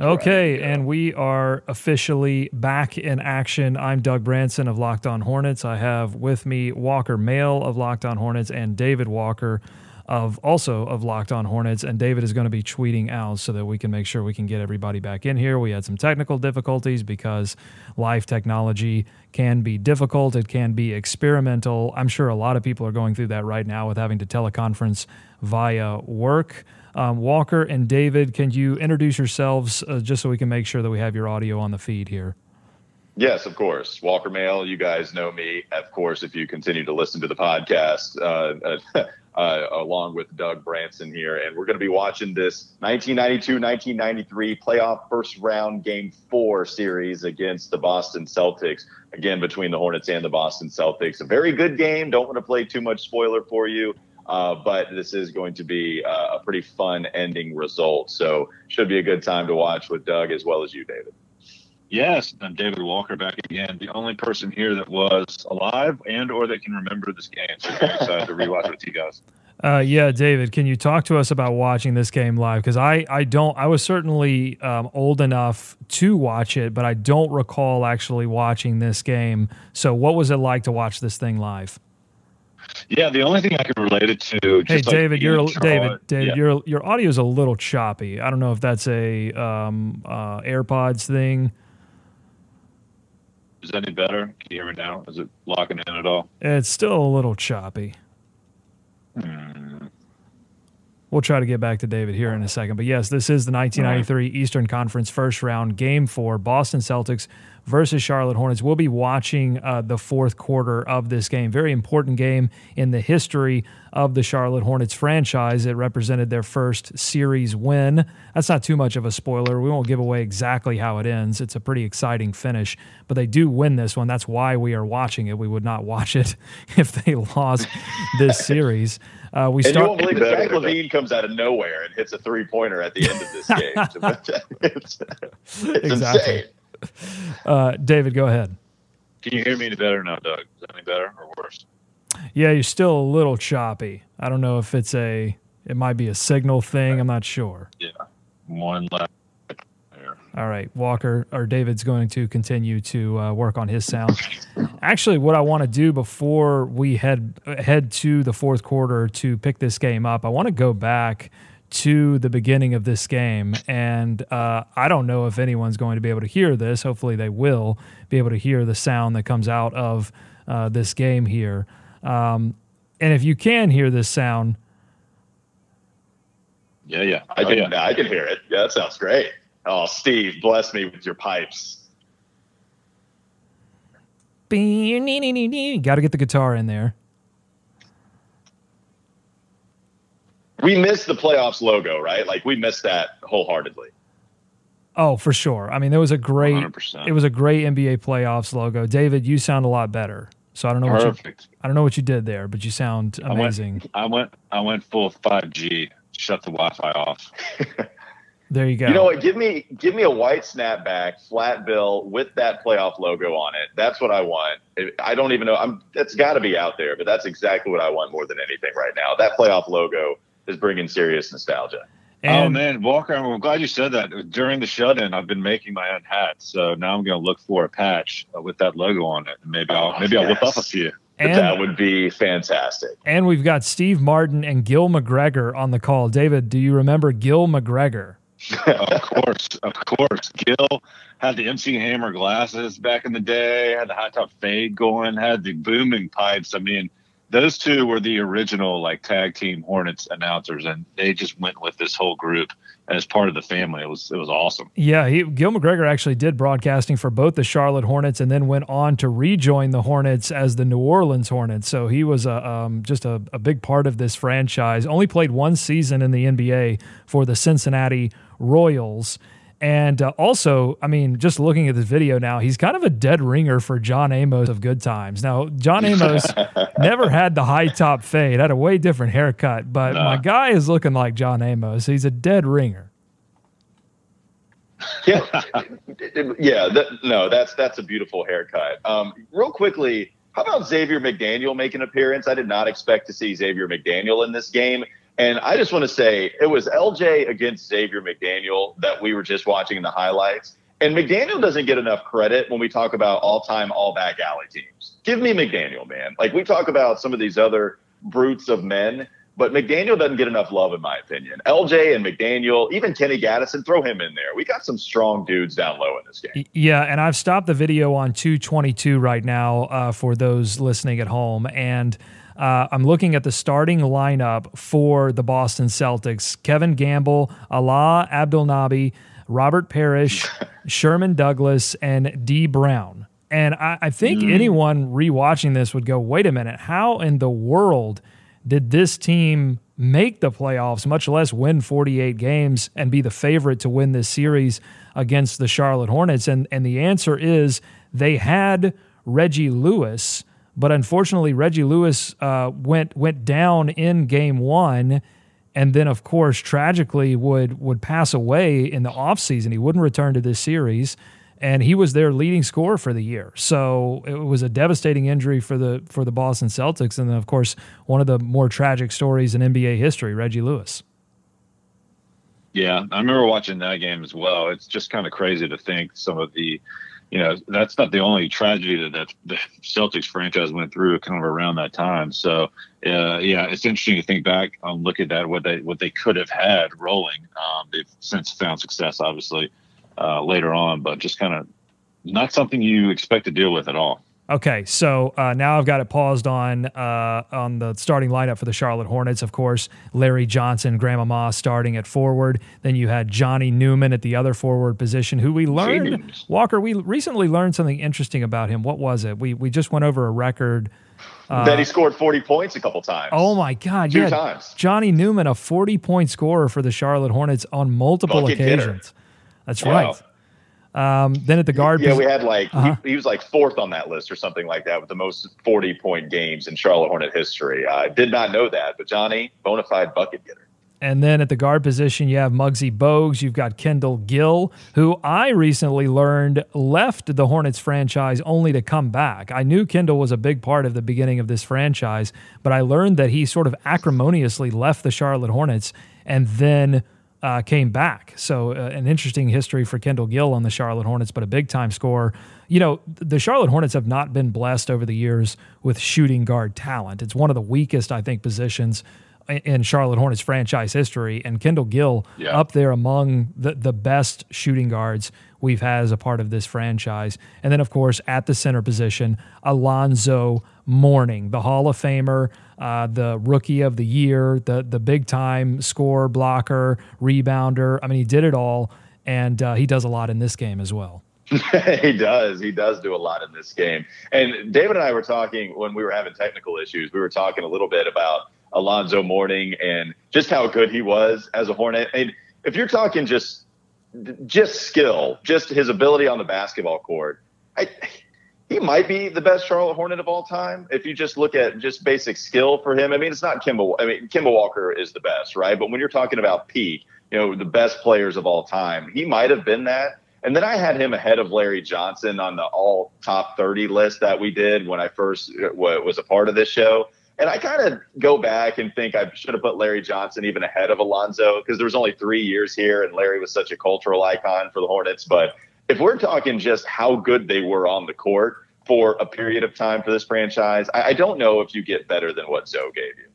Okay, and we are officially back in action. I'm Doug Branson of Locked On Hornets. I have with me Walker Mail of Locked On Hornets and David Walker of also of Locked On Hornets. And David is going to be tweeting out so that we can make sure we can get everybody back in here. We had some technical difficulties because live technology can be difficult. It can be experimental. I'm sure a lot of people are going through that right now with having to teleconference via work. Um, Walker and David, can you introduce yourselves uh, just so we can make sure that we have your audio on the feed here? Yes, of course. Walker Mail, you guys know me, of course, if you continue to listen to the podcast, uh, uh, uh along with Doug Branson here. And we're going to be watching this 1992 1993 playoff first round game four series against the Boston Celtics. Again, between the Hornets and the Boston Celtics. A very good game. Don't want to play too much spoiler for you. Uh, but this is going to be uh, a pretty fun ending result. So should be a good time to watch with Doug as well as you, David. Yes, I'm David Walker back again, the only person here that was alive and or that can remember this game. So I'm excited to rewatch with you guys. Uh, yeah, David, can you talk to us about watching this game live? Because I, I don't, I was certainly um, old enough to watch it, but I don't recall actually watching this game. So, what was it like to watch this thing live? Yeah, the only thing I can relate it to. hey, David, you're David. David, yeah. your your audio is a little choppy. I don't know if that's a um, uh, AirPods thing. Is that any better? Can you hear me now? Is it locking in at all? It's still a little choppy. Hmm. We'll try to get back to David here in a second. But yes, this is the 1993 right. Eastern Conference first round game for Boston Celtics versus Charlotte Hornets. We'll be watching uh, the fourth quarter of this game. Very important game in the history of the Charlotte Hornets franchise. It represented their first series win. That's not too much of a spoiler. We won't give away exactly how it ends. It's a pretty exciting finish, but they do win this one. That's why we are watching it. We would not watch it if they lost this series. Uh, we and start- you won't believe that Zach LaVine comes out of nowhere and hits a three pointer at the end of this game. it's, it's exactly. insane. Uh, David, go ahead. Can you hear me any better now, Doug? Is that any better or worse? Yeah, you're still a little choppy. I don't know if it's a, it might be a signal thing. I'm not sure. Yeah, one left. All right, Walker or David's going to continue to uh, work on his sound. Actually, what I want to do before we head head to the fourth quarter to pick this game up, I want to go back to the beginning of this game. And uh, I don't know if anyone's going to be able to hear this. Hopefully, they will be able to hear the sound that comes out of uh, this game here. Um, and if you can hear this sound, yeah, yeah, I can, oh, yeah. I can hear it. Yeah, that sounds great. Oh, Steve, bless me with your pipes. Got to get the guitar in there. we missed the playoffs logo, right? Like we missed that wholeheartedly. Oh, for sure. I mean, there was a great 100%. it was a great NBA playoffs logo. David, you sound a lot better. So I don't know Perfect. what you, I don't know what you did there, but you sound amazing. I went I went, I went full 5G. Shut the Wi-Fi off. there you go. You know what? Give me give me a white snapback, flat bill with that playoff logo on it. That's what I want. I don't even know. I'm. That's got to be out there, but that's exactly what I want more than anything right now. That playoff logo is bringing serious nostalgia. Oh, and, oh man, Walker, I'm glad you said that. During the shut-in, I've been making my own hats, so now I'm going to look for a patch uh, with that logo on it. Maybe I'll maybe yes. I'll whip up a few. And, that would be fantastic. And we've got Steve Martin and Gil McGregor on the call. David, do you remember Gil McGregor? of course, of course. Gil had the MC Hammer glasses back in the day, had the high top fade going, had the booming pipes. I mean, those two were the original like tag team Hornets announcers, and they just went with this whole group as part of the family. It was it was awesome. Yeah, he, Gil McGregor actually did broadcasting for both the Charlotte Hornets, and then went on to rejoin the Hornets as the New Orleans Hornets. So he was a, um, just a, a big part of this franchise. Only played one season in the NBA for the Cincinnati Royals. And uh, also, I mean, just looking at this video now, he's kind of a dead ringer for John Amos of Good Times. Now, John Amos never had the high top fade, had a way different haircut, but nah. my guy is looking like John Amos. He's a dead ringer. yeah, yeah. That, no, that's that's a beautiful haircut. Um, real quickly, how about Xavier McDaniel make an appearance? I did not expect to see Xavier McDaniel in this game. And I just want to say it was LJ against Xavier McDaniel that we were just watching in the highlights. And McDaniel doesn't get enough credit when we talk about all time, all back alley teams. Give me McDaniel, man. Like we talk about some of these other brutes of men, but McDaniel doesn't get enough love, in my opinion. LJ and McDaniel, even Kenny Gattison, throw him in there. We got some strong dudes down low in this game. Yeah, and I've stopped the video on 222 right now uh, for those listening at home. And uh, I'm looking at the starting lineup for the Boston Celtics Kevin Gamble, Alaa Abdelnaby, Robert Parish, Sherman Douglas, and Dee Brown. And I, I think mm. anyone rewatching this would go, wait a minute, how in the world did this team make the playoffs, much less win 48 games and be the favorite to win this series against the Charlotte Hornets? And, and the answer is they had Reggie Lewis, but unfortunately, Reggie Lewis uh, went, went down in game one and then of course tragically would would pass away in the offseason. He wouldn't return to this series and he was their leading scorer for the year. So it was a devastating injury for the for the Boston Celtics and then of course one of the more tragic stories in NBA history, Reggie Lewis. Yeah, I remember watching that game as well. It's just kind of crazy to think some of the you know, that's not the only tragedy that, that the Celtics franchise went through kind of around that time. So, uh, yeah, it's interesting to think back and look at that, what they, what they could have had rolling. Um, they've since found success, obviously, uh, later on, but just kind of not something you expect to deal with at all. Okay, so uh, now I've got it paused on uh, on the starting lineup for the Charlotte Hornets. Of course, Larry Johnson, Grandmama starting at forward. Then you had Johnny Newman at the other forward position, who we learned Walker. We recently learned something interesting about him. What was it? We we just went over a record. Uh, that he scored 40 points a couple times. Oh my God! Two yeah, times. Johnny Newman, a 40 point scorer for the Charlotte Hornets on multiple Bucket occasions. Hitter. That's wow. right. Um, then at the guard, yeah, we had like uh-huh. he, he, was like fourth on that list or something like that with the most forty point games in Charlotte Hornet history. I did not know that, but Johnny, bona fide bucket getter. And then at the guard position, you have Muggsy Bogues. You've got Kendall Gill, who I recently learned left the Hornets franchise only to come back. I knew Kendall was a big part of the beginning of this franchise, but I learned that he sort of acrimoniously left the Charlotte Hornets and then uh, came back. So uh, an interesting history for Kendall Gill on the Charlotte Hornets, but a big time scorer. You know, the Charlotte Hornets have not been blessed over the years with shooting guard talent. It's one of the weakest, I think, positions in Charlotte Hornets franchise history, and Kendall Gill yeah. up there among the, the best shooting guards we've had as a part of this franchise. And then, of course, at the center position, Alonzo Mourning, the Hall of Famer, uh, the rookie of the year, the the big time score blocker, rebounder. I mean, he did it all, and uh, he does a lot in this game as well. he does. He does do a lot in this game. And David and I were talking when we were having technical issues. We were talking a little bit about Alonzo Mourning and just how good he was as a Hornet. And if you're talking just just skill, just his ability on the basketball court, I he might be the best Charlotte Hornet of all time if you just look at just basic skill for him. I mean, it's not Kemba. I mean, Kemba Walker is the best, right? But when you're talking about peak, you know, the best players of all time, he might have been that. And then I had him ahead of Larry Johnson on the all top 30 list that we did when I first uh, was a part of this show. And I kind of go back and think I should have put Larry Johnson even ahead of Alonzo because there was only three years here and Larry was such a cultural icon for the Hornets. But if we're talking just how good they were on the court for a period of time for this franchise, I, I don't know if you get better than what Zoe gave you.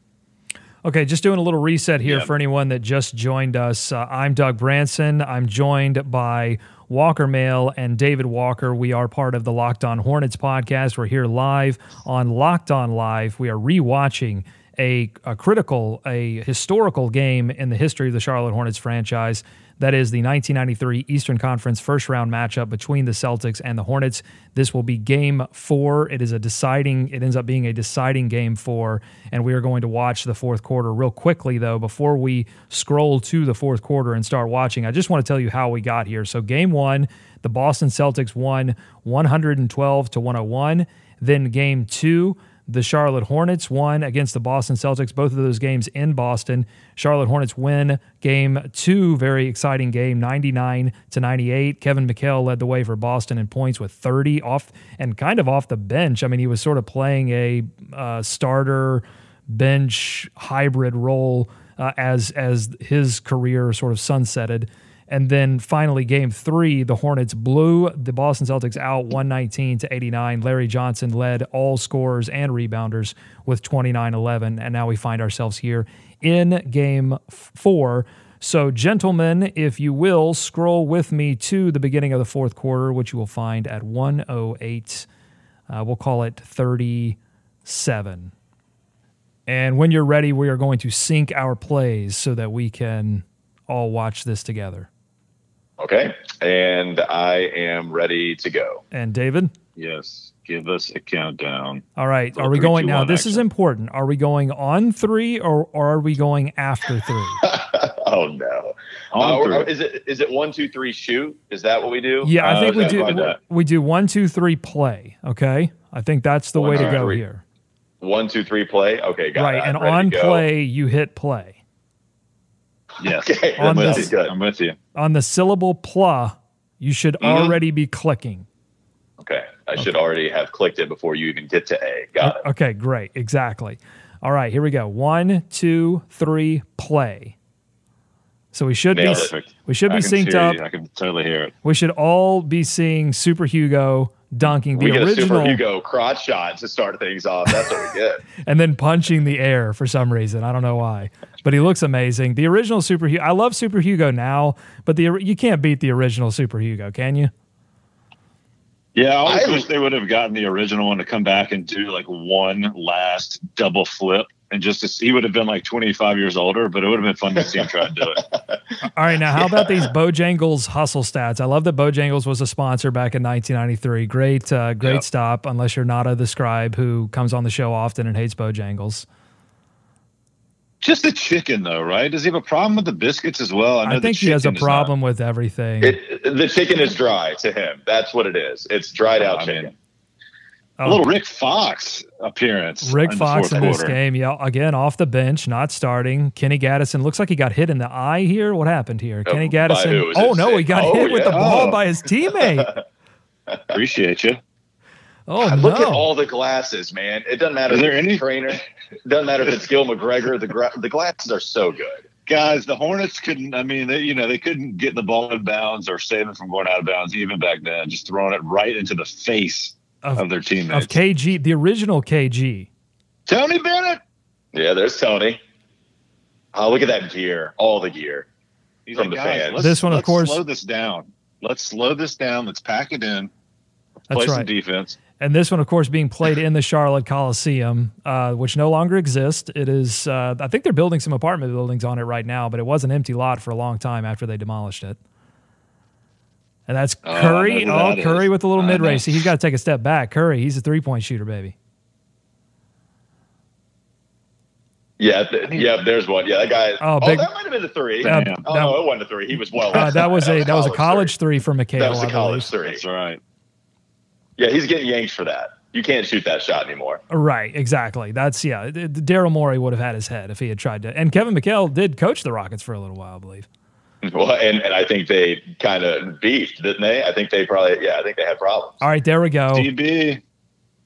Okay, just doing a little reset here yep. for anyone that just joined us. Uh, I'm Doug Branson. I'm joined by Walker Mail and David Walker. We are part of the Locked On Hornets podcast. We're here live on Locked On Live. We are rewatching a, a critical, a historical game in the history of the Charlotte Hornets franchise. That is the 1993 Eastern Conference first round matchup between the Celtics and the Hornets. This will be game four. It is a deciding, it ends up being a deciding game four. And we are going to watch the fourth quarter real quickly, though, before we scroll to the fourth quarter and start watching. I just want to tell you how we got here. So, game one, the Boston Celtics won 112 to 101. Then, game two, the Charlotte Hornets won against the Boston Celtics, both of those games in Boston. Charlotte Hornets win game two, very exciting game, 99 to 98. Kevin McHale led the way for Boston in points with 30 off and kind of off the bench. I mean, he was sort of playing a uh, starter bench hybrid role uh, as as his career sort of sunsetted. And then finally, game three, the Hornets blew the Boston Celtics out 119 to 89. Larry Johnson led all scorers and rebounders with 29 11. And now we find ourselves here in game four. So, gentlemen, if you will, scroll with me to the beginning of the fourth quarter, which you will find at 108. Uh, we'll call it 37. And when you're ready, we are going to sync our plays so that we can all watch this together. Okay. And I am ready to go. And David? Yes. Give us a countdown. All right. Are we three, going two, now? one, This is important. Are we going on three or, or are we going after three? oh no. On Uh, three. is it is it one two three shoot? Is that what we do? Yeah, I Uh, think we do. like that. We do one, two, three, play. Okay. I think that's the One, way to two, go three. here. One two three play. Okay, got right. it. And on play, you hit play. Yes. Okay, On I'm with this- you. I'm with you. On the syllable pla, you should Mm-hmm. already be clicking. Okay, I should already have clicked it before you even get to A. Got it. Okay, great. Exactly. All right, here we go. One, two, three, play. So we should be it. We should be I can synced up. you. I can totally hear it. We should all be seeing Super Hugo dunking the We get a original Super Hugo crotch shot to start things off. That's what we get. and then punching the air for some reason. I don't know why, but he looks amazing. The original Super Hugo. I love Super Hugo now, but the you can't beat the original Super Hugo, can you? Yeah, I always I- wish they would have gotten the original one to come back and do like one last double flip. And just to see, he would have been like 25 years older, but it would have been fun to see him try to do it. All right, now how about these Bojangles hustle stats? I love that Bojangles was a sponsor back in 1993. Great, uh, great Yep. stop. Unless you're not a the scribe who comes on the show often and hates Bojangles. Just the chicken, though, right? Does he have a problem with the biscuits as well? know I the think he has a chicken is not- problem with everything. It, the chicken is dry to him. That's what it is. It's dried out I mean, chicken. Oh, A little Rick Fox appearance. Rick in Fox fourth in this quarter. game, yeah, again off the bench, not starting. Kenny Gattison looks like he got hit in the eye here. What happened here? Uh, Kenny Gattison. Oh it no, he got Oh, hit with the ball Oh. by his teammate. Appreciate you. Oh no! Look at all the glasses, man. It doesn't matter Is if there it's any- trainer. It doesn't matter if it's Gil McGregor. The gra- the glasses are so good. Guys, the Hornets couldn't. I mean, they, you know, they couldn't get the ball in bounds or save it from going out of bounds even back then. Just throwing it right into the face Of- of, their teammates. of KG, the original KG. Tony Bennett. Yeah, there's Tony. Oh, look at that gear. All the gear. He's From like, the guys, fans. This one, of let's course- slow this down. Let's slow this down. Let's pack it in. That's play some right. defense. And this one, of course, being played in the Charlotte Coliseum, uh, which no longer exists. It is, uh, I think they're building some apartment buildings on it right now, but it was an empty lot for a long time after they demolished it. And that's Oh, Curry. know who Oh, that Curry is. with a little mid know. race. He's got to take a step back. Curry, he's a three point shooter, baby. Yeah, th- yeah. There's one. Yeah, that guy. Oh, Oh, that might have been a three. Damn. Oh that- no, it wasn't a three. He was well. Uh, that was a that was a college three. three for McHale. That was I a college three. That's right. Yeah, he's getting yanked for that. You can't shoot that shot anymore. Right, exactly. That's yeah. d- d- Daryl Morey would have had his head if he had tried to. And Kevin McHale did coach the Rockets for a little while, I believe. Well, and, and I think they kind of beefed, didn't they? I think they probably, yeah, I think they had problems. All right, there we go. DB.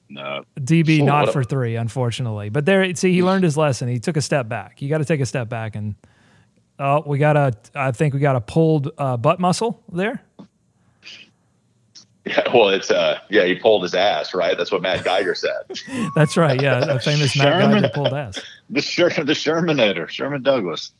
No. DB Oh, not what a- for three, unfortunately. But there, see, he learned his lesson. He took a step back. You got to take a step back, and oh, we got a. I think we got a pulled uh, butt muscle there. Yeah, well, it's uh, yeah, he pulled his ass, right? That's what Matt Geiger said. That's right. Yeah, a famous Matt Sherman. Geiger pulled ass. The Sher- the Shermanator, Sherman Douglas.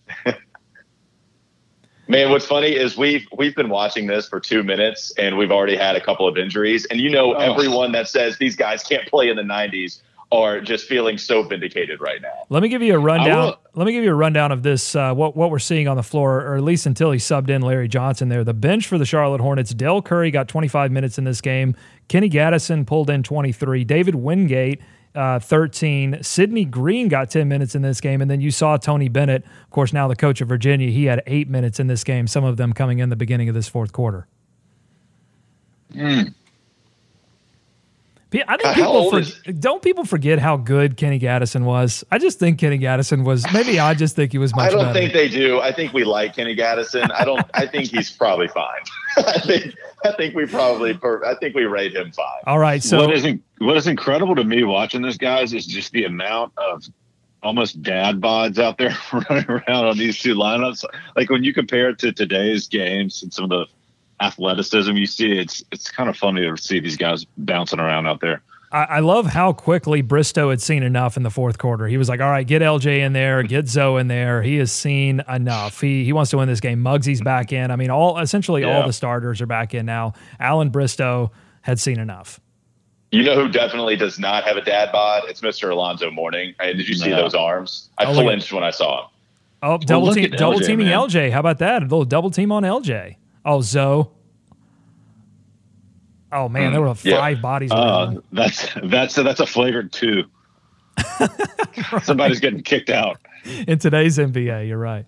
Man, what's funny is we've we've been watching this for two minutes, and we've already had a couple of injuries. And you know, Oh. everyone that says these guys can't play in the '90s are just feeling so vindicated right now. Let me give you a rundown. Let me give you a rundown of this. Uh, what what we're seeing on the floor, or at least until he subbed in Larry Johnson there. The bench for the Charlotte Hornets. Del Curry got 25 minutes in this game. Kenny Gattison pulled in 23. David Wingate. Uh, 13. Sidney Green got 10 minutes in this game. And then you saw Tony Bennett, of course, now the coach of Virginia. He had eight minutes in this game, some of them coming in the beginning of this fourth quarter. Pe- I think uh, How people for, is- don't people forget how good Kenny Gattison was. I just think Kenny Gattison was maybe I just think he was much I don't better. think they do. I think we like Kenny Gattison. I don't. I think he's probably fine. I think. I think we probably. per- I think we rate him fine. All right, so what is what is incredible to me watching this, guys, is just the amount of almost dad bods out there running around on these two lineups. Like when you compare it to today's games and some of the athleticism you see, it's it's kind of funny to see these guys bouncing around out there. I, I love how quickly Bristow had seen enough in the fourth quarter. He was like, "All right, get LJ in there, get Zoe in there. He has seen enough. He he wants to win this game. Muggsy's back in. I mean, all essentially all the starters are back in now. Allan Bristow had seen enough. You know who definitely does not have a dad bod? It's Mr. Alonzo Mourning. Hey, did you see No. those arms? I Oh, flinched when I saw him. Oh, double look team, double LJ, teaming man. LJ. How about that? A little double team on LJ. Oh, Zoe. Oh man, there were Yeah. five bodies. Uh, around. that's that's a, that's a flavored two. Somebody's getting kicked out, in today's NBA. You're right.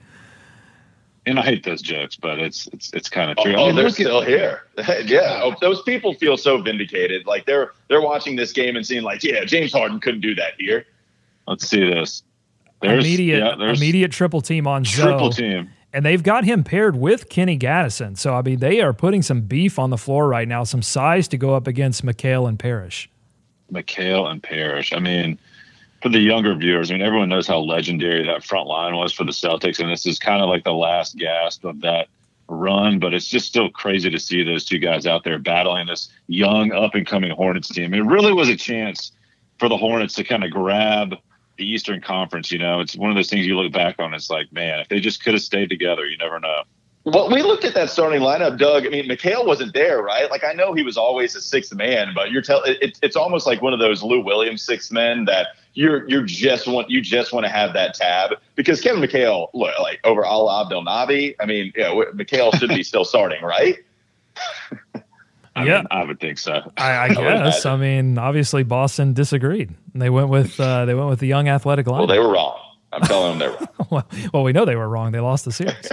and I hate those jokes, but it's it's it's kind of true. Oh, I mean, they're still here. yeah, oh, those people feel so vindicated. Like they're they're watching this game and seeing like, yeah, James Harden couldn't do that here. let's see this. There's immediate, yeah, there's immediate triple team on triple Zoe. team. And they've got him paired with Kenny Gattison. So, I mean, they are putting some beef on the floor right now, some size to go up against McHale and Parish. McHale and Parish. I mean, for the younger viewers, I mean, everyone knows how legendary that front line was for the Celtics, and this is kind of like the last gasp of that run. But it's just still crazy to see those two guys out there battling this young, up and coming Hornets team. It really was a chance for the Hornets to kind of grab the Eastern Conference. You know, it's one of those things you look back on. It's like, man, if they just could have stayed together, you never know. Well, we looked at that starting lineup, Doug. I mean, McHale wasn't there, right? Like I know he was always a sixth man, but you're telling it, it's almost like one of those Lou Williams sixth men that you're you're just want you just want to have that tab because Kevin McHale, look, like over Al Abdelnaby. I mean, yeah, McHale should be still starting, right? I Yeah. mean, I would think so. I, I guess. imagine. I mean, obviously Boston disagreed. They went with uh, they went with the young athletic line. Well, they were wrong. I'm telling them they were wrong. well, well, we know they were wrong. They lost the series.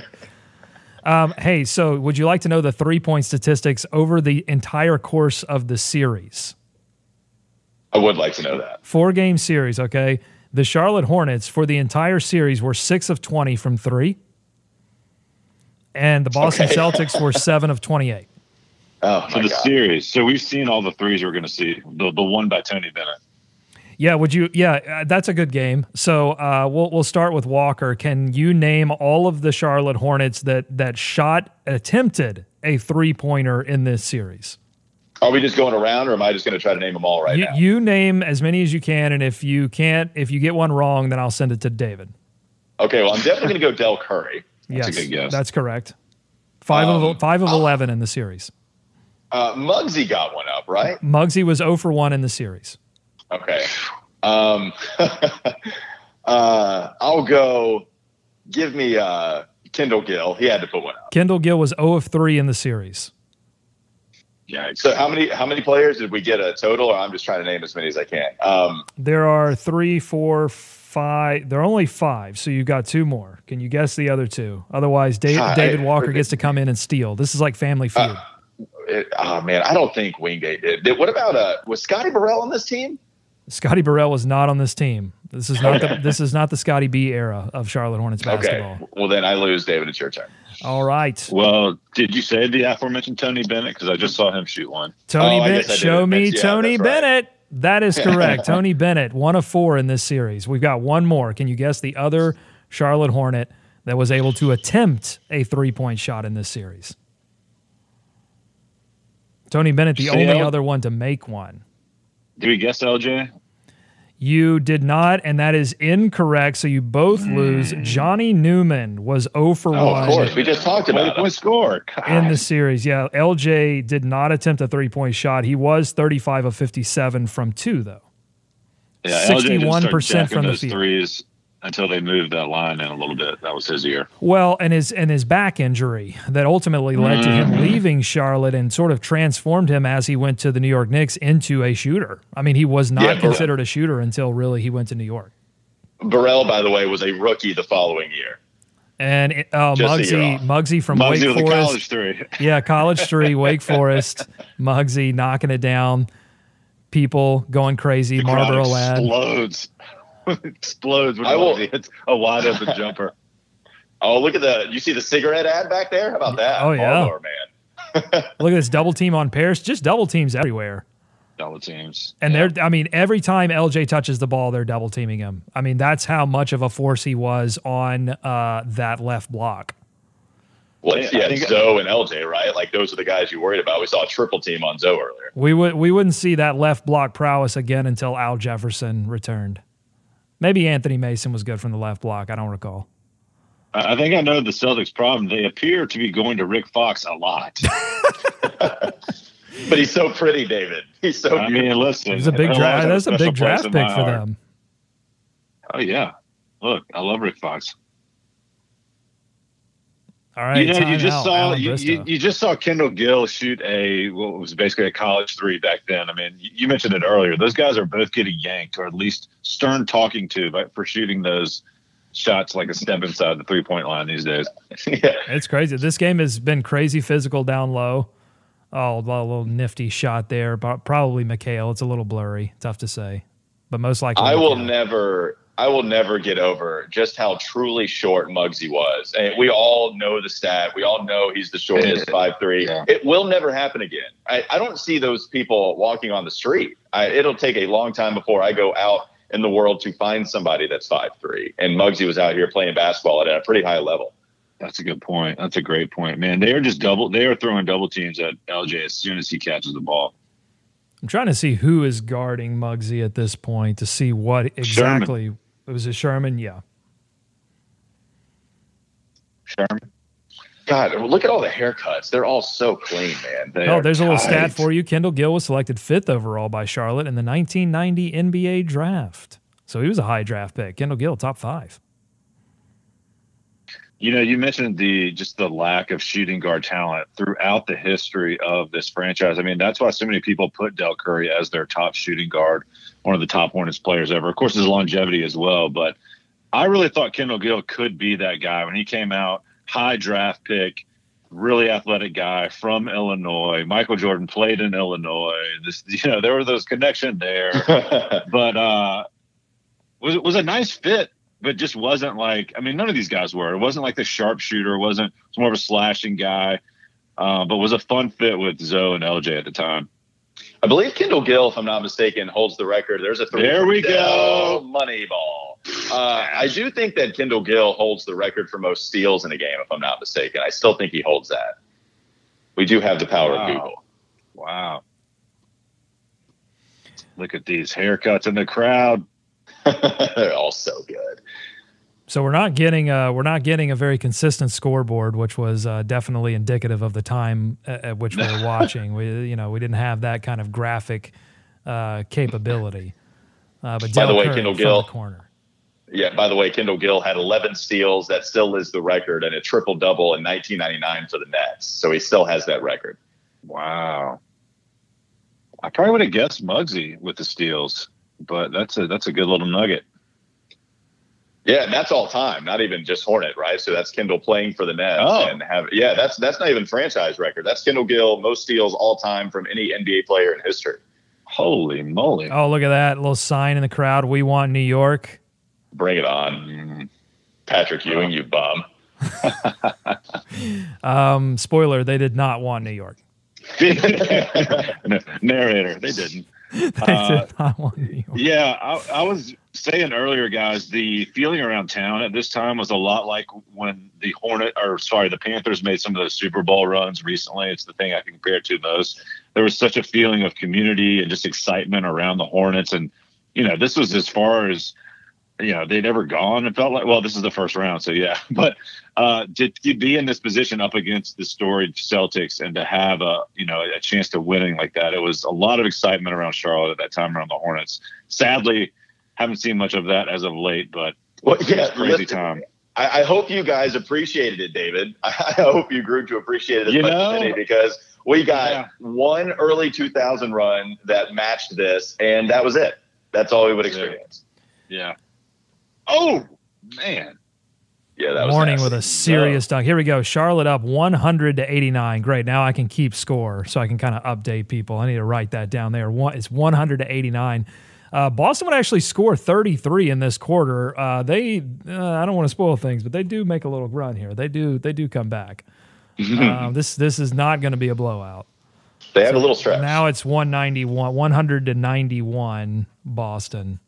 um, hey, so would you like to know the three point statistics over the entire course of the series? I would like to know that. Four game series, okay? The Charlotte Hornets for the entire series were six of 20 from three. And the Boston Okay. Celtics were seven of 28. Oh For my the God. series, so we've seen all the threes we're going to see. The the one by Tony Bennett. Yeah, would you? Yeah, uh, that's a good game. So uh, we'll we'll start with Walker. Can you name all of the Charlotte Hornets that that shot attempted a three pointer in this series? Are we just going around, or am I just going to try to name them all right you, now? you name as many as you can, and if you can't, if you get one wrong, then I'll send it to David. okay, well, I'm definitely going to go Del Curry. yes, a good guess. that's correct. Five Um, of five of I'll- eleven in the series. Uh, Muggsy got one up, right? Muggsy was zero for one in the series. Okay. Um, uh, I'll go. Give me uh, Kendall Gill. He had to put one up. Kendall Gill was zero of three in the series. Yeah, So how many how many players did we get a total? Or I'm just trying to name as many as I can. Um, There are three, four, five. There are only five, so you've got two more. Can you guess the other two? Otherwise, Dave, David Walker gets to come in and steal. This is like Family Feud. It, oh man, I don't think Wingate did. did what about uh? Was Scotty Burrell on this team? Scotty Burrell was not on this team. This is not the this is not the Scotty B era of Charlotte Hornets basketball. Okay. Well, then I lose, David. It's your turn. All right, Well, did you say the aforementioned Tony Bennett? Because I just saw him shoot one. Tony Oh, Bennett. guess I did. Show me yeah, Tony that's right. Bennett. That is correct. Tony Bennett, one of four in this series. We've got one more. Can you guess the other Charlotte Hornet that was able to attempt a three point shot in this series? Tony Bennett, the only other one to make one. Did we guess LJ? You did not, and that is incorrect. So you both hmm. lose. Johnny Newman was 0 for. Oh, 1 of course. We just talked about it. score? in the series. Yeah, LJ did not attempt a three point shot. He was 35 of 57 from two, though. Yeah, LJ didn't start 61% from the field. threes until they moved that line in a little bit. That was his year. Well, and his and his back injury that ultimately led to him mm-hmm. leaving Charlotte and sort of transformed him as he went to the New York Knicks into a shooter. I mean, he was not Yeah, considered a shooter until really he went to New York. Burrell, by the way, was a rookie the following year. And uh, it, so you're Muggsy. Muggsy from Muggsy Wake Forest. college three. Yeah, College Three, Wake Forest, Muggsy knocking it down, people going crazy, Marlboro Crowd lad. explodes. explodes when I will- Muggsy hits a wide open jumper. Oh, look at the. You see the cigarette ad back there? How about that? Oh, yeah. Marlboro, man. Look at this double team on Parish, just double teams everywhere. double teams. And Yeah. they're, I mean, every time LJ touches the ball, they're double teaming him. I mean, that's how much of a force he was on uh, that left block. Well, Yeah, yeah, think- Zoe and LJ, right? Like those are the guys you worried about. We saw a triple team on Zoe earlier. We would we wouldn't see that left block prowess again until Al Jefferson returned. Maybe Anthony Mason was good from the left block. I don't recall. I I think I know the Celtics' problem. They appear to be going to Rick Fox a lot. But he's so pretty, David. He's so I beautiful. mean, listen, It was a big draft. That's a big draft pick for heart. them. Oh yeah, look, I love Rick Fox. All right, you know, you just saw you, you, you just saw Kendall Gill shoot a what was basically a college three back then. I mean, you mentioned it earlier. Those guys are both getting yanked, or at least stern talking to, by, for shooting those shots like a step inside the three point line these days. yeah. It's crazy. This game has been crazy physical down low. Oh, a little nifty shot there, but probably McHale. It's a little blurry, tough to say, but most likely. I will never, I will never get over just how truly short Muggsy was. And we all know the stat. We all know he's the shortest five three. Yeah. It will never happen again. I, I don't see those people walking on the street. I, it'll take a long time before I go out in the world to find somebody that's five three. And Muggsy was out here playing basketball at a pretty high level. That's a good point. That's a great point, man. They are just double. They are throwing double teams at LJ as soon as he catches the ball. I'm trying to see who is guarding Muggsy at this point to see what exactly. It was a Sherman, yeah. Sherman. God, look at all the haircuts. They're all so clean, man. They Oh, there's a little stat for you. Kendall Gill was selected fifth overall by Charlotte in the 1990 NBA draft. So he was a high draft pick. Kendall Gill, top five. You know, you mentioned the just the lack of shooting guard talent throughout the history of this franchise. I mean, that's why so many people put Del Curry as their top shooting guard, one of the top Hornets players ever. Of course, his longevity as well, but I really thought Kendall Gill could be that guy when he came out, high draft pick, really athletic guy from Illinois. Michael Jordan played in Illinois. This, you know, there were those connections there but uh was was a nice fit but just wasn't like i mean none of these guys were it wasn't like the sharpshooter it wasn't it was more of a slashing guy uh, but was a fun fit with zoe and lj at the time I believe Kendall Gill, if I'm not mistaken, holds the record. There's a three. There we go. go. Money ball. Uh, I do think that Kendall Gill holds the record for most steals in a game, if I'm not mistaken. I still think he holds that. We do have the power Wow. of Google. wow look at these haircuts in the crowd They're all so good. So we're not getting uh, we're not getting a very consistent scoreboard, which was uh, definitely indicative of the time at, at which we were watching. We you know we didn't have that kind of graphic uh, capability. Uh, but By the way, Curry Kendall Gill- the corner. Yeah, by the way, Kendall Gill had 11 steals. That still is the record and a triple double in 1999 for the Nets. So he still has that record. wow i probably would have guessed Muggsy with the steals but that's a that's a good little nugget Yeah, and that's all time, not even just Hornet, right? So that's Kendall playing for the Nets Oh. and have yeah, that's that's not even franchise record. That's Kendall Gill most steals all time from any NBA player in history. holy moly Oh, look at that little sign in the crowd. We want New York. Bring it on. Patrick Ewing, you bum. Um, spoiler: they did not want New York. narrator they didn't They Uh, did not want New York. Yeah, I, I was saying earlier, guys, the feeling around town at this time was a lot like when the Hornet, or sorry, the Panthers made some of those Super Bowl runs recently. It's the thing I can compare it to most. There was such a feeling of community and just excitement around the Hornets. And, you know, this was as far as, you know, they'd ever gone. It felt like, well, this is the first round. So, yeah. But uh, to, to be in this position up against the storied Celtics and to have a, you know, a chance to winning like that, it was a lot of excitement around Charlotte at that time around the Hornets. Sadly, haven't seen much of that as of late, but Well, it's yeah, a crazy listen, time. I, I hope you guys appreciated it, David. I hope you grew to appreciate it as You much know- as any because we got Yeah. one early 2000 run that matched this, and that was it. That's all we would experience. Yeah. Oh man. Yeah, that was Mourning nasty. with a serious dunk. Here we go. Charlotte up 100 to 89. Great. Now I can keep score so I can kind of update people. I need to write that down there. One, it's 100 to 89. Uh, Boston would actually score 33 in this quarter. Uh, they, uh, I don't want to spoil things, but they do make a little run here. They do, they do come back. um, this, this is not going to be a blowout. They had a little stretch. Now it's 191, 100 to 91 Boston.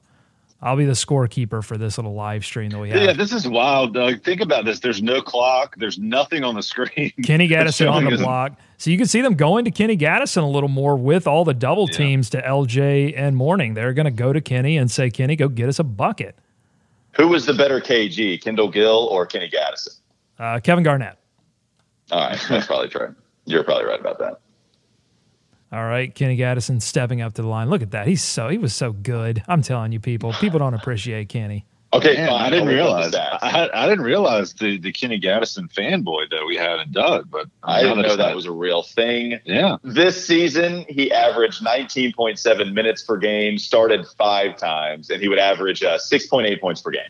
I'll be the scorekeeper for this little live stream that we have. Yeah, this is wild. Doug. Think about this. There's no clock. There's nothing on the screen. Kenny Gattison on the block. So you can see them going to Kenny Gattison a little more with all the double Yeah. teams to LJ and Mourning. They're going to go to Kenny and say, Kenny, go get us a bucket. Who was the better KG, Kendall Gill or Kenny Gattison? Uh, Kevin Garnett. All right, that's probably true. You're probably right about that. All right, Kenny Gattison stepping up to the line. Look at that. He's so he was so good. I'm telling you, people. People don't appreciate Kenny. Okay, Man. I didn't I'll look up realize. that. I, I didn't realize the, the Kenny Gattison fanboy that we had in Doug. But I now didn't know that's that was a real thing. Yeah. This season, he averaged 19.7 minutes per game, started five times, and he would average uh, 6.8 points per game.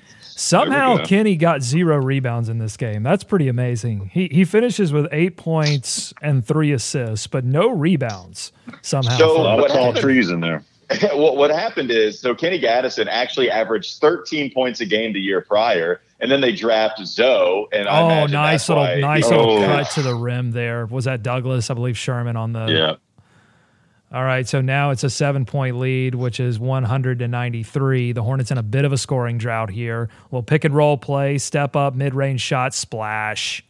Somehow go. Kenny got zero rebounds in this game. That's pretty amazing. He he finishes with eight points and three assists, but no rebounds somehow. So- A lot What of tall trees in there. what, what happened is, so Kenny Gattison actually averaged 13 points a game the year prior, and then they draft Zoe, and I oh, nice little why nice he- little Oh. cut to the rim there. Was that Douglas? I believe Sherman on the Yeah. All right, so now it's a seven point lead, which is 100 to 93. The Hornets in a bit of a scoring drought here. A little pick and roll play, step up, mid range shot, splash.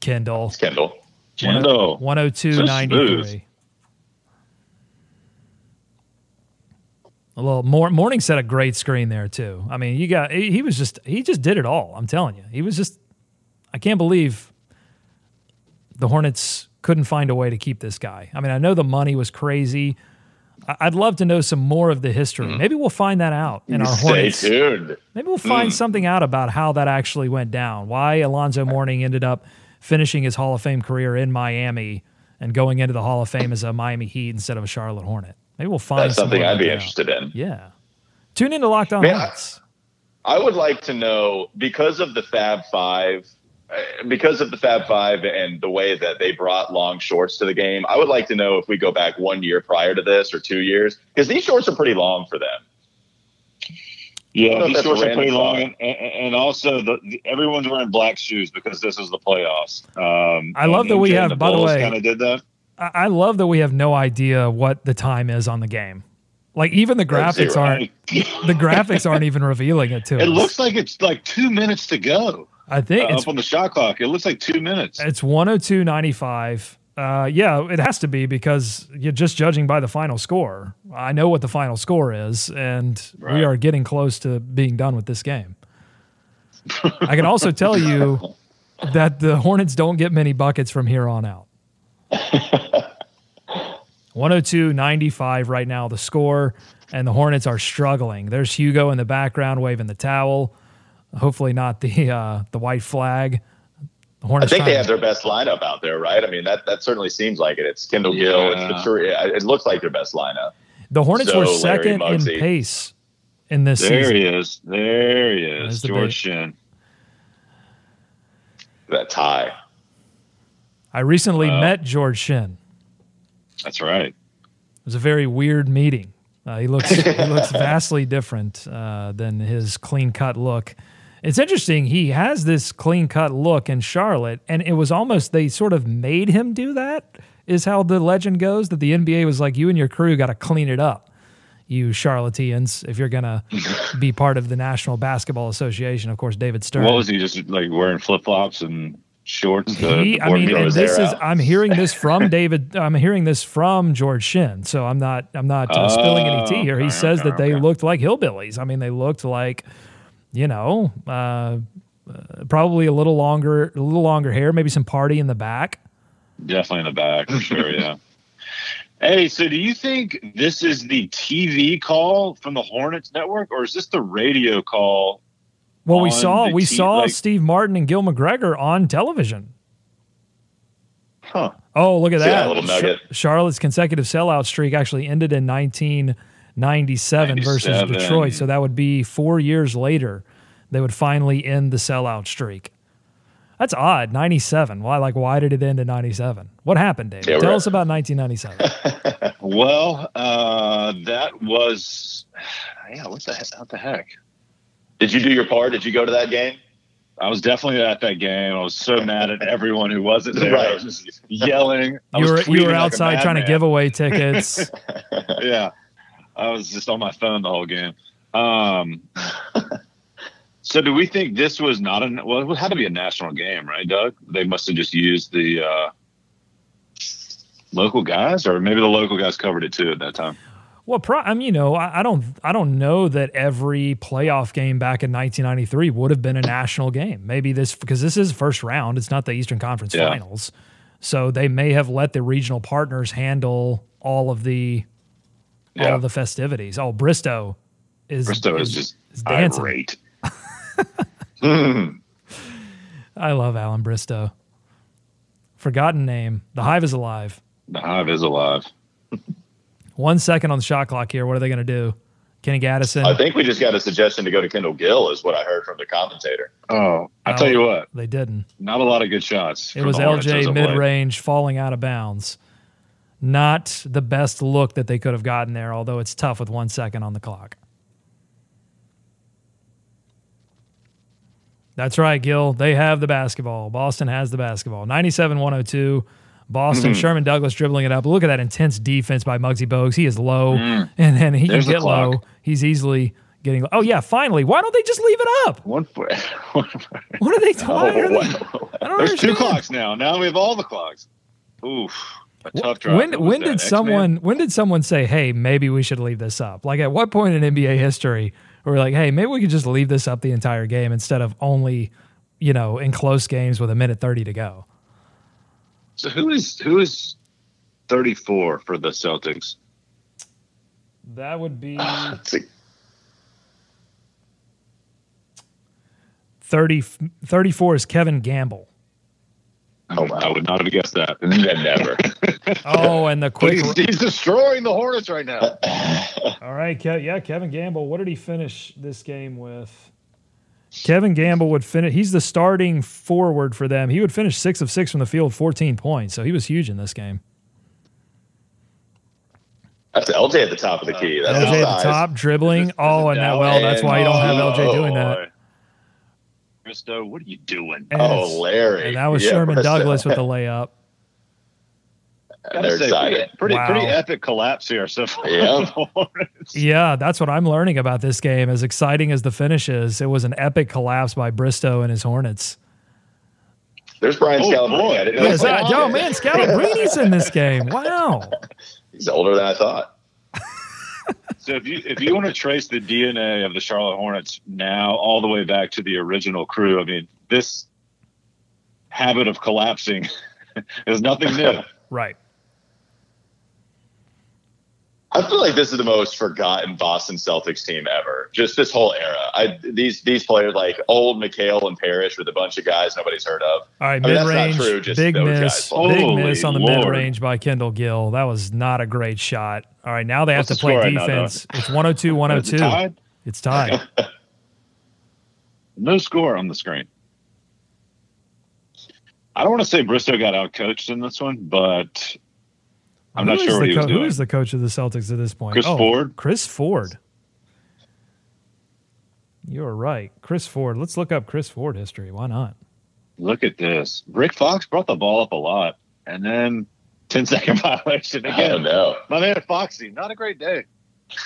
Kendall, Kendall. Kendall. 102 So 93. smooth. A little more Mourning set a great screen there too. I mean, you got he he was just he just did it all. I'm telling you. He was just I can't believe the Hornets couldn't find a way to keep this guy. I mean, I know the money was crazy. I'd love to know some more of the history. Mm-hmm. Maybe we'll find that out in our. Stay Hornets. tuned. Maybe we'll find mm. something out about how that actually went down. Why Alonzo Mourning ended up finishing his Hall of Fame career in Miami and going into the Hall of Fame as a Miami Heat instead of a Charlotte Hornet. Maybe we'll find That's something some I'd be interested in. Yeah. Tune into Locked On Man, I- Hornets. I would like to know because of the Fab Five, because of the Fab Five and the way that they brought long shorts to the game. I would like to know if we go back one year prior to this or two years because these shorts are pretty long for them. Yeah, these shorts are pretty random long, and, and, and also the, the everyone's wearing black shoes because this is the playoffs. Um, I love and- that we and have- the by the way- kind of did that. I, I love that we have no idea what the time is on the game. Like even the graphics aren't the graphics aren't even revealing it to It us. It looks like it's like two minutes to go I think uh, it's up on the shot clock. It looks like two minutes. It's 102.95. Uh, yeah, it has to be because you're just judging by the final score. I know what the final score is, and we are getting close to being done with this game. I can also tell you that the Hornets don't get many buckets from here on out. 102.95 right now, the score, and the Hornets are struggling. There's Hugo in the background waving the towel. Hopefully, not the uh, the white flag. The I Hornets think they have to- their best lineup out there, right? I mean, that that certainly seems like it. It's Kendall Gill. It's Yeah. Patricia. It looks like their best lineup. The Hornets So, were second in pace in this There season. he is. There he is. the George. Shinn. That tie. I recently Wow. met George Shinn. That's right. It was a very weird meeting. Uh, he looks he looks vastly different uh, than his clean cut look. It's interesting. He has this clean cut look in Charlotte, and it was almost they sort of made him do that. Is how the legend goes that the NBA was like, you and your crew got to clean it up, you charlatans, if you're gonna be part of the National Basketball Association. Of course, David Stern. What was he just like wearing flip flops and shorts? The, he, the I mean, this is, out. I'm hearing this from David. I'm hearing this from George Shinn. So I'm not I'm not uh, spilling any tea here. He okay, says okay, that they okay. looked like hillbillies. I mean, they looked like, you know, uh, uh, probably a little longer, a little longer hair, maybe some party in the back. Definitely in the back for sure. Yeah. Hey, so do you think this is the TV call from the Hornets network, or is this the radio call? Well, we saw we te- saw like- Steve Martin and Gil McGregor on television. Huh. Oh, look at See that! nugget? Charlotte's consecutive sellout streak actually ended in 1997 versus 97. versus Detroit. So that would be four years later. They would finally end the sellout streak. That's odd. 97. Why? Like, why did it end in 97? What happened, Dave? Yeah, Tell we're- us about 1997. Well, uh, that was, yeah. What the heck? What the heck? Did you do your part? Did you go to that game? I was definitely at that game. I was so mad at everyone who wasn't there. I was just yelling. I You was were you were like outside trying to give away tickets. yeah, I was just on my phone the whole game. Um, so, do we think this was not a well? It had to be a national game, right, Doug? They must have just used the uh, local guys, or maybe the local guys covered it too at that time. Well, pro- I mean, you know, I, I don't, I don't know that every playoff game back in 1993 would have been a national game. Maybe this because this is first round. It's not the Eastern Conference Yeah. Finals, so they may have let the regional partners handle all of the, Yeah. of the festivities. Oh, Bristow is Bristow is just is dancing. irate. I love Allan Bristow. Forgotten name. The Hive is alive. The hive is alive. One second on the shot clock here. What are they going to do? Kenny Gattison. I think we just got a suggestion to go to Kendall Gill, is what I heard from the commentator. Oh, I Oh. tell you what, they didn't. not a lot of good shots. It was the Hornets as LJ mid range falling out of bounds. Not the best look that they could have gotten there, although it's tough with one second on the clock. That's right, Gil. They have the basketball. Boston has the basketball. 97 102. Boston, Mm-hmm. Sherman Douglas dribbling it up. Look at that intense defense by Muggsy Bogues. He is low, and then he Mm. There's can get low. He's easily getting. Oh yeah, finally. Why don't they just leave it up? One for, What are they? They I don't There's two clocks now. Now we have all the clocks. Oof, a tough drive. When when that, did X-Man? someone when did someone say, "Hey, maybe we should leave this up"? Like at what point in NBA history were we like, "Hey, maybe we could just leave this up the entire game instead of only, you know, in close games with a minute thirty to go?" So who is who is 34 for the Celtics? That would be Let's see. 30, 34 is Kevin Gamble. Oh, mm, wow. I would not have guessed that. Never. Oh, and the quick. he's, he's destroying the Hornets right now. All right, Ke- yeah, Kevin Gamble. What did he finish this game with? Kevin Gamble would finish. He's the starting forward for them. He would finish six of six from the field, fourteen points. So he was huge in this game. That's LJ at the top of the uh, key. That's LJ at the top, dribbling. Is it- is oh, and that well, that's why you don't have LJ oh, doing that. Boy. Christo, what are you doing? Oh, and, Oh, it's- Larry. and that was Yeah, Sherman Bristow. Douglas with the layup. Gotta they're say, excited. pretty, pretty, Wow. pretty epic collapse here so far. Yeah. Hornets. Yeah, that's what I'm learning about this game. As exciting as the finish is, it was an epic collapse by Bristow and his Hornets. There's Brian Oh, Scalabrine. boy. I didn't know Yeah, he is that, hockey. oh man, Scalabrine's in this game. Wow. He's older than I thought. So if you if you want to trace the DNA of the Charlotte Hornets now all the way back to the original crew, I mean, this habit of collapsing is nothing new. Right. I feel like this is the most forgotten Boston Celtics team ever. Just this whole era. I these these players like old McHale and Parish with a bunch of guys nobody's heard of. All right, I mean, mid that's not range, true, just big miss, guys. big Holy miss on the mid range by Kendall Gill. That was not a great shot. All right, now they have to the play right now, defense. it's 102 Is it 102. tied? It's tied. No score on the screen. I don't want to say Bristow got outcoached in this one, but I'm Who not sure what he was co- Who doing. is the coach of the Celtics at this point? Chris Oh, Ford? Chris Ford. You're right. Chris Ford. Let's look up Chris Ford history. Why not? Look at this. Rick Fox brought the ball up a lot, and then 10 second violation I don't again. know. My man Foxy, not a great day.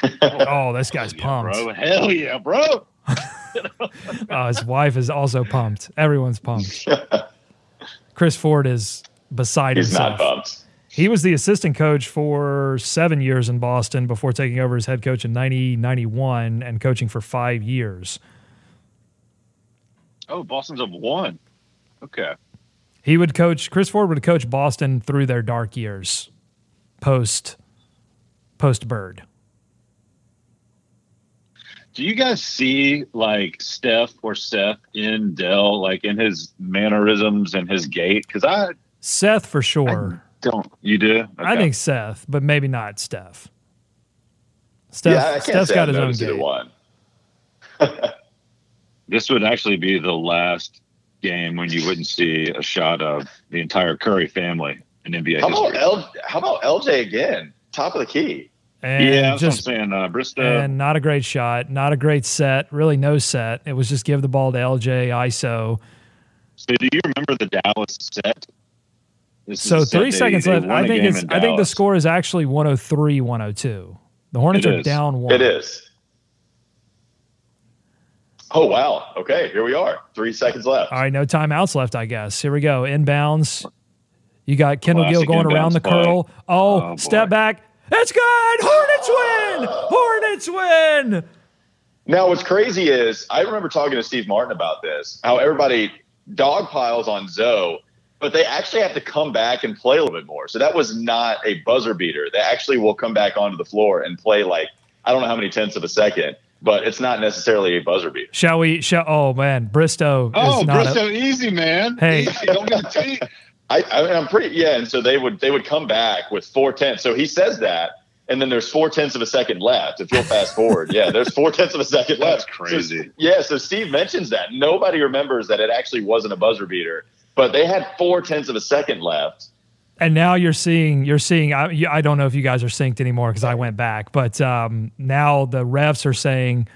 Oh, this guy's oh, Yeah, pumped. bro. Hell yeah, bro. Oh, his wife is also pumped. Everyone's pumped. Chris Ford is beside He's himself. not pumped. He was the assistant coach for seven years in Boston before taking over as head coach in 1991 and coaching for five years. Oh, Boston's up one. Okay. He would coach, Chris Ford would coach Boston through their dark years post post Bird. Do you guys see like Steph or Seth in Del, like in his mannerisms and his gait? Because I Seth for sure. don't. You do? I think Seth, but maybe not Steph. Steph yeah, I can't Steph's say got I've his own noticed gait. one. this would actually be the last game when you wouldn't see a shot of the entire Curry family in NBA How about history. L, how about LJ again? Top of the key. And yeah, that's just what I'm saying. Uh, Bristow. and not a great shot, not a great set, really no set. It was just give the ball to LJ ISO. so, do you remember the Dallas set? This So the set three seconds they left. won I a think it's in I think the score is actually 103 102. The Hornets are down one. It is. Oh wow. Okay, here we are. Three seconds left. All right, no timeouts left, I guess. Here we go. Inbounds. You got Kendall Gill going around the play. curl. Oh, Oh, boy. step back. It's good. Hornets win. Hornets win. Now, what's crazy is I remember talking to Steve Martin about this, how everybody dog piles on Zo, but they actually have to come back and play a little bit more. So that was not a buzzer beater. They actually will come back onto the floor and play like, I don't know how many tenths of a second, but it's not necessarily a buzzer beater. Shall we? Shall, oh man, Bristow Oh, is not. Bristow, A, easy man. Hey. Easy. don't get the tea. I, I mean, I'm pretty, yeah. And so they would, they would come back with four tenths. So he says that. And then there's four tenths of a second left. If you'll fast forward, yeah, there's four tenths of a second That's left. crazy. So, yeah, so Steve mentions that. Nobody remembers that it actually wasn't a buzzer beater, but they had four tenths of a second left. And now you're seeing. You're seeing. I, I don't know if you guys are synced anymore because I went back, but um, now the refs are saying,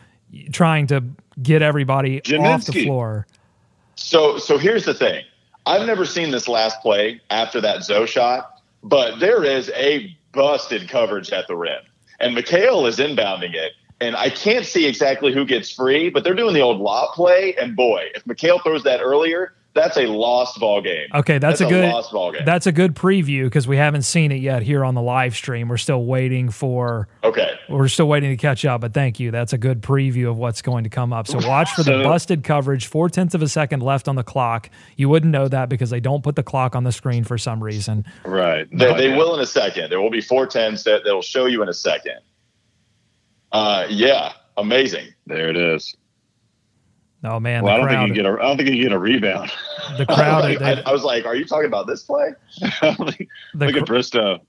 trying to get everybody off the floor. So so here's the thing. I've never seen this last play after that Zo shot, but there is a busted coverage at the rim. And McHale is inbounding it. And I can't see exactly who gets free, but they're doing the old lob play. And boy, if McHale throws that earlier, that's a lost ball game. Okay, that's, That's a a good. lost ball game. That's a good preview because we haven't seen it yet here on the live stream. We're still waiting for. Okay. We're still waiting to catch up, but thank you. That's a good preview of what's going to come up. So watch for the busted coverage. Four tenths of a second left on the clock. You wouldn't know that because they don't put the clock on the screen for some reason. Right. They, No, they will in a second. There will be four tenths that they'll show you in a second. Uh, yeah, amazing. There it is. Oh man, Well, I don't crowd. think you get a. I don't think you get a rebound. the crowd. I, they- I was like, "Are you talking about this play?" I don't think- the, Look cr- at Bristow.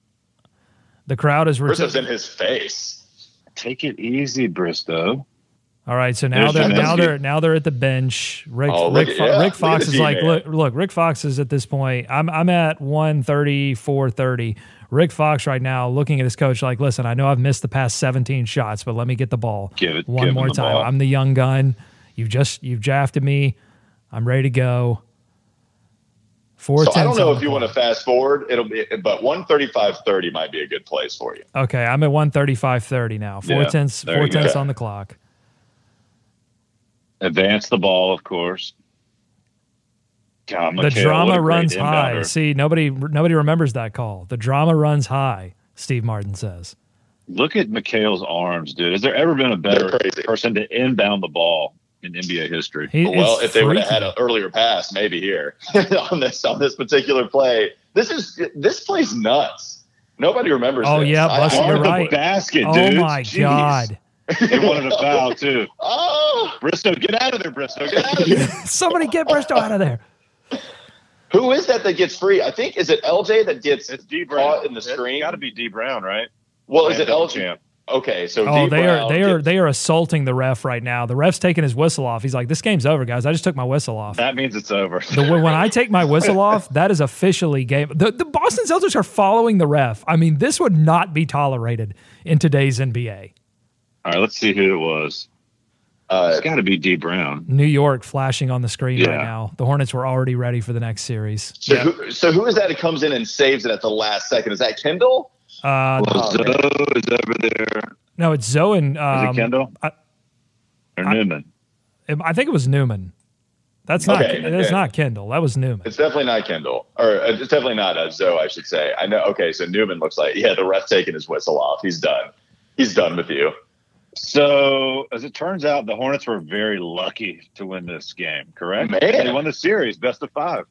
the crowd is. Bristow's in his face. Take it easy, Bristow. All right, so now There's they're now they're now they're at the bench. Rick Oh, Rick, at- Fo- yeah, Rick Fox the is like, D-man. look, look, Rick Fox is at this point. I'm I'm at 130, 430. Rick Fox right now looking at his coach like, listen, I know I've missed the past 17 shots, but let me get the ball Give it- one give more time. ball. I'm the young gun. You've just you've drafted me. I'm ready to go. Four So I don't know if you want to fast forward. It'll be, but one thirty five thirty might be a good place for you. Okay, I'm at 135.30 now. Four Yeah, tenths, four tenths on the clock. Advance the ball, of course. God, the drama runs high. inbounder. See, nobody nobody remembers that call. The drama runs high. Steve Martin says. Look at McHale's arms, dude. Has there ever been a better person to inbound the ball in NBA history? He, Well, if they would have had an earlier pass, maybe here on this on this particular play. This is this play's nuts. Nobody remembers. Oh, this. yeah, I- Buster, I- you're Arm the right. basket, Oh dude. my Jeez. god! He wanted a foul too. Oh, Bristow, get out of there, Bristow. Get out of there. Somebody get Bristow out of there. who is that that gets free? I think is it LJ that gets It's D caught in the screen. Got to be Dee Brown, right? well, is it LJ? champ. Okay, so Oh, they are they are they are assaulting the ref right now. The ref's taking his whistle off. He's like, "This game's over, guys. I just took my whistle off." That means it's over. The, when I take my whistle off, that is officially game. The, the Boston Celtics are following the ref. I mean, this would not be tolerated in today's NBA. All right, let's see who it was. uh, It's got to be Dee Brown. New York flashing on the screen right now. The Hornets were already ready for the next series. So, who, so who is that that comes in and saves it at the last second? Is that Kendall? Uh, Oh, Zo man. is over there. no, it's Zo and Is um, it Kendall I- or I- Newman? I think it was Newman. That's not. Okay, That's okay. not Kendall. That was Newman. It's definitely not Kendall, or uh, it's definitely not uh, Zo, I should say. I know. Okay, so Newman looks like yeah, the ref taking his whistle off. He's done. He's done with you. So, as it turns out, the Hornets were very lucky to win this game. Correct? Man. They won the series, best of five.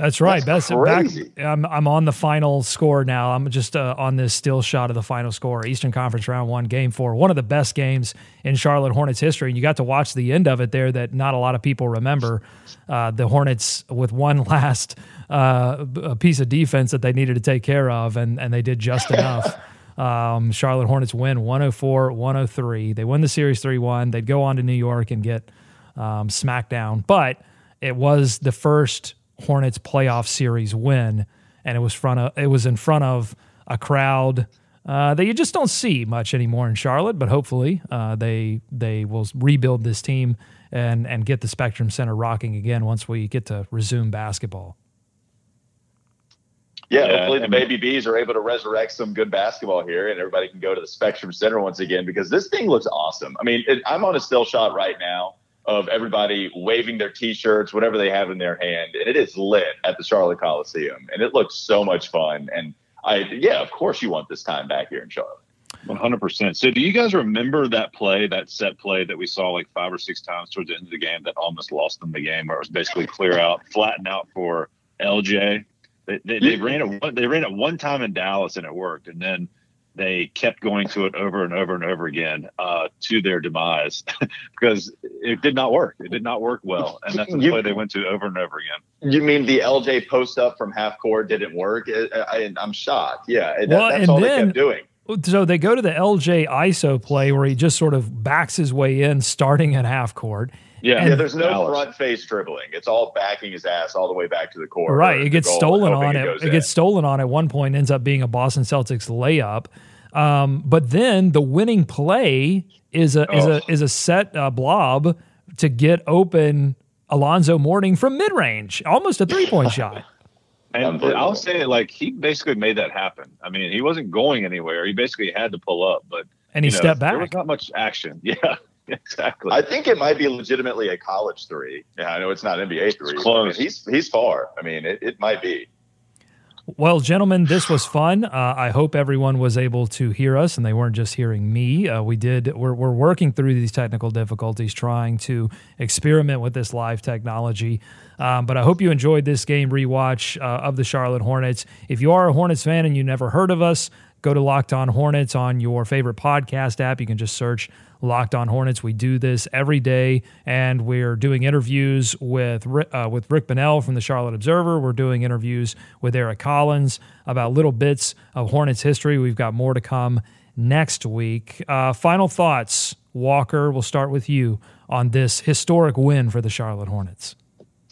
That's right. That's That's, back. I'm I'm on the final score now. I'm just uh, on this still shot of the final score. Eastern Conference Round One, Game Four. One of the best games in Charlotte Hornets history. And you got to watch the end of it there that not a lot of people remember. Uh, the Hornets with one last uh, piece of defense that they needed to take care of, and and they did just enough. Um, Charlotte Hornets win 104 103. They win the series 3 1. They'd go on to New York and get um, smacked down. But it was the first Hornets playoff series win, and it was front of it was in front of a crowd uh, that you just don't see much anymore in Charlotte. But hopefully, uh, they they will rebuild this team and and get the Spectrum Center rocking again once we get to resume basketball. Yeah, yeah, hopefully the baby bees are able to resurrect some good basketball here, and everybody can go to the Spectrum Center once again because this thing looks awesome. I mean, it, I'm on a still shot right now of everybody waving their T-shirts, whatever they have in their hand, and it is lit at the Charlotte Coliseum, and it looks so much fun. And I, yeah, of course, you want this time back here in Charlotte. One hundred percent. So, do you guys remember that play, that set play that we saw like five or six times towards the end of the game that almost lost them the game, where it was basically clear out, flatten out for LJ? They, they, they mm-hmm. ran it. They ran it one time in Dallas and it worked, and then they kept going to it over and over and over again uh, to their demise because it did not work. It did not work well, and that's the you, play they went to over and over again. You mean the LJ post up from half court didn't work? I, am shocked. Yeah, that, well, that's all then, they kept doing. So they go to the LJ ISO play where he just sort of backs his way in, starting at half court. Yeah, yeah. There's no Dallas. front face dribbling. It's all backing his ass all the way back to the court. Right. It gets stolen on it. It, it gets stolen on at one point. Ends up being a Boston Celtics layup. Um, but then the winning play is a oh. is a oh. is a set uh, blob to get open Alonzo Mourning from mid range, almost a three point shot. And I'll say, like he basically made that happen. I mean, he wasn't going anywhere. He basically had to pull up, but and he know, stepped back. There was not much action. Yeah, exactly. I think it might be legitimately a college three. Yeah, I know it's not NBA three. It's close. I mean, he's he's far. I mean, it, it might be. Well, gentlemen, this was fun. Uh, I hope everyone was able to hear us and they weren't just hearing me. Uh, we did. We're, we're working through these technical difficulties, trying to experiment with this live technology. Um, but I hope you enjoyed this game rewatch uh, of the Charlotte Hornets. If you are a Hornets fan and you never heard of us, go to Locked On Hornets on your favorite podcast app. You can just search Locked On Hornets. We do this every day, and we're doing interviews with uh, with Rick Bonnell from the Charlotte Observer. We're doing interviews with Eric Collins about little bits of Hornets history. We've got more to come next week. Uh, final thoughts, Walker. We'll start with you on this historic win for the Charlotte Hornets.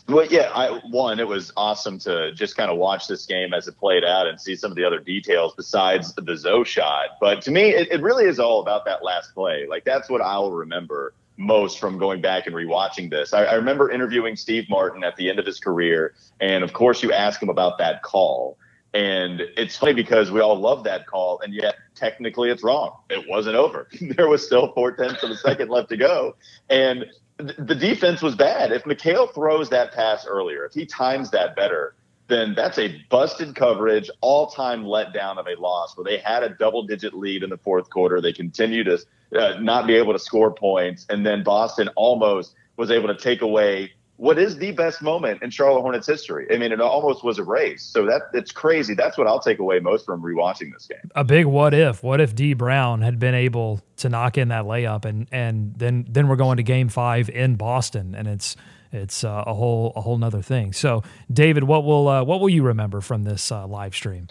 Well, yeah, I, one, it was awesome to just kind of watch this game as it played out and see some of the other details besides the Zo shot. But to me, it, it really is all about that last play. Like, that's what I'll remember most from going back and rewatching this. I, I remember interviewing Steve Martin at the end of his career. And of course, you ask him about that call. And it's funny because we all love that call, and yet technically it's wrong. It wasn't over. there was still four tenths of a second left to go. And the defense was bad. If McHale throws that pass earlier, if he times that better, then that's a busted coverage, all time letdown of a loss where they had a double digit lead in the fourth quarter. They continue to uh, not be able to score points. And then Boston almost was able to take away what is the best moment in Charlotte Hornets history. I mean, it almost was a race. So that it's crazy. That's what I'll take away most from rewatching this game. A big what if? What if Dee Brown had been able to knock in that layup, and and then then we're going to Game Five in Boston, and it's it's uh, a whole a whole nother thing. So, David, what will uh, what will you remember from this uh, live stream?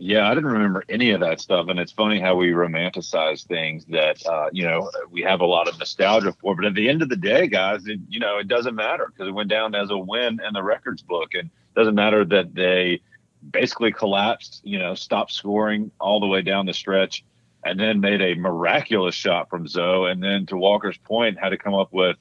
Yeah, I didn't remember any of that stuff, and it's funny how we romanticize things that uh, you know we have a lot of nostalgia for. But at the end of the day, guys, it, you know it doesn't matter because it went down as a win in the records book, and it doesn't matter that they basically collapsed, you know, stopped scoring all the way down the stretch, and then made a miraculous shot from Zo, and then to Walker's point, had to come up with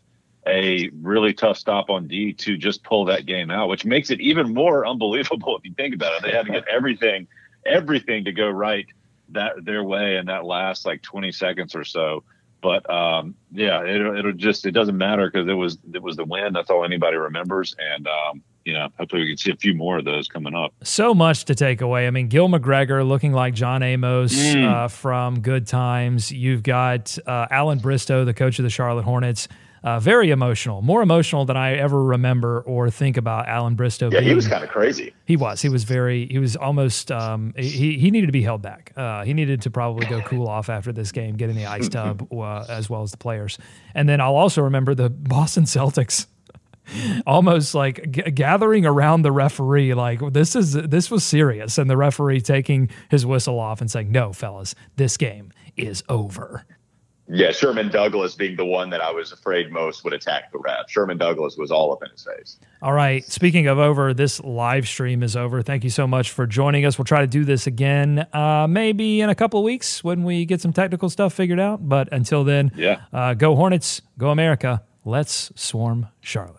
a really tough stop on D to just pull that game out, which makes it even more unbelievable if you think about it. They had to get everything everything to go right that their way in that last like 20 seconds or so. But um, yeah, it, it'll just it doesn't matter because it was it was the win. That's all anybody remembers, and um, you know, hopefully we can see a few more of those coming up. So much to take away. I mean, Gil McGregor looking like John Amos mm. uh, from Good Times. You've got uh, Allan Bristow, the coach of the Charlotte Hornets, uh, very emotional, more emotional than I ever remember or think about Allan Bristow. Yeah, being. he was kind of crazy. He was. He was very. He was almost. Um, he he needed to be held back. Uh, he needed to probably go cool off after this game, get in the ice tub uh, as well as the players. And then I'll also remember the Boston Celtics. almost like g- gathering around the referee like this is this was serious and the referee taking his whistle off and saying no fellas this game is over Yeah, Sherman Douglas being the one that I was afraid most would attack the ref. Sherman Douglas was all up in his face. All right. Speaking of over, this live stream is over. Thank you so much for joining us. We'll try to do this again, uh, maybe in a couple of weeks when we get some technical stuff figured out. But until then, Yeah. uh, go Hornets, go America. Let's swarm Charlotte.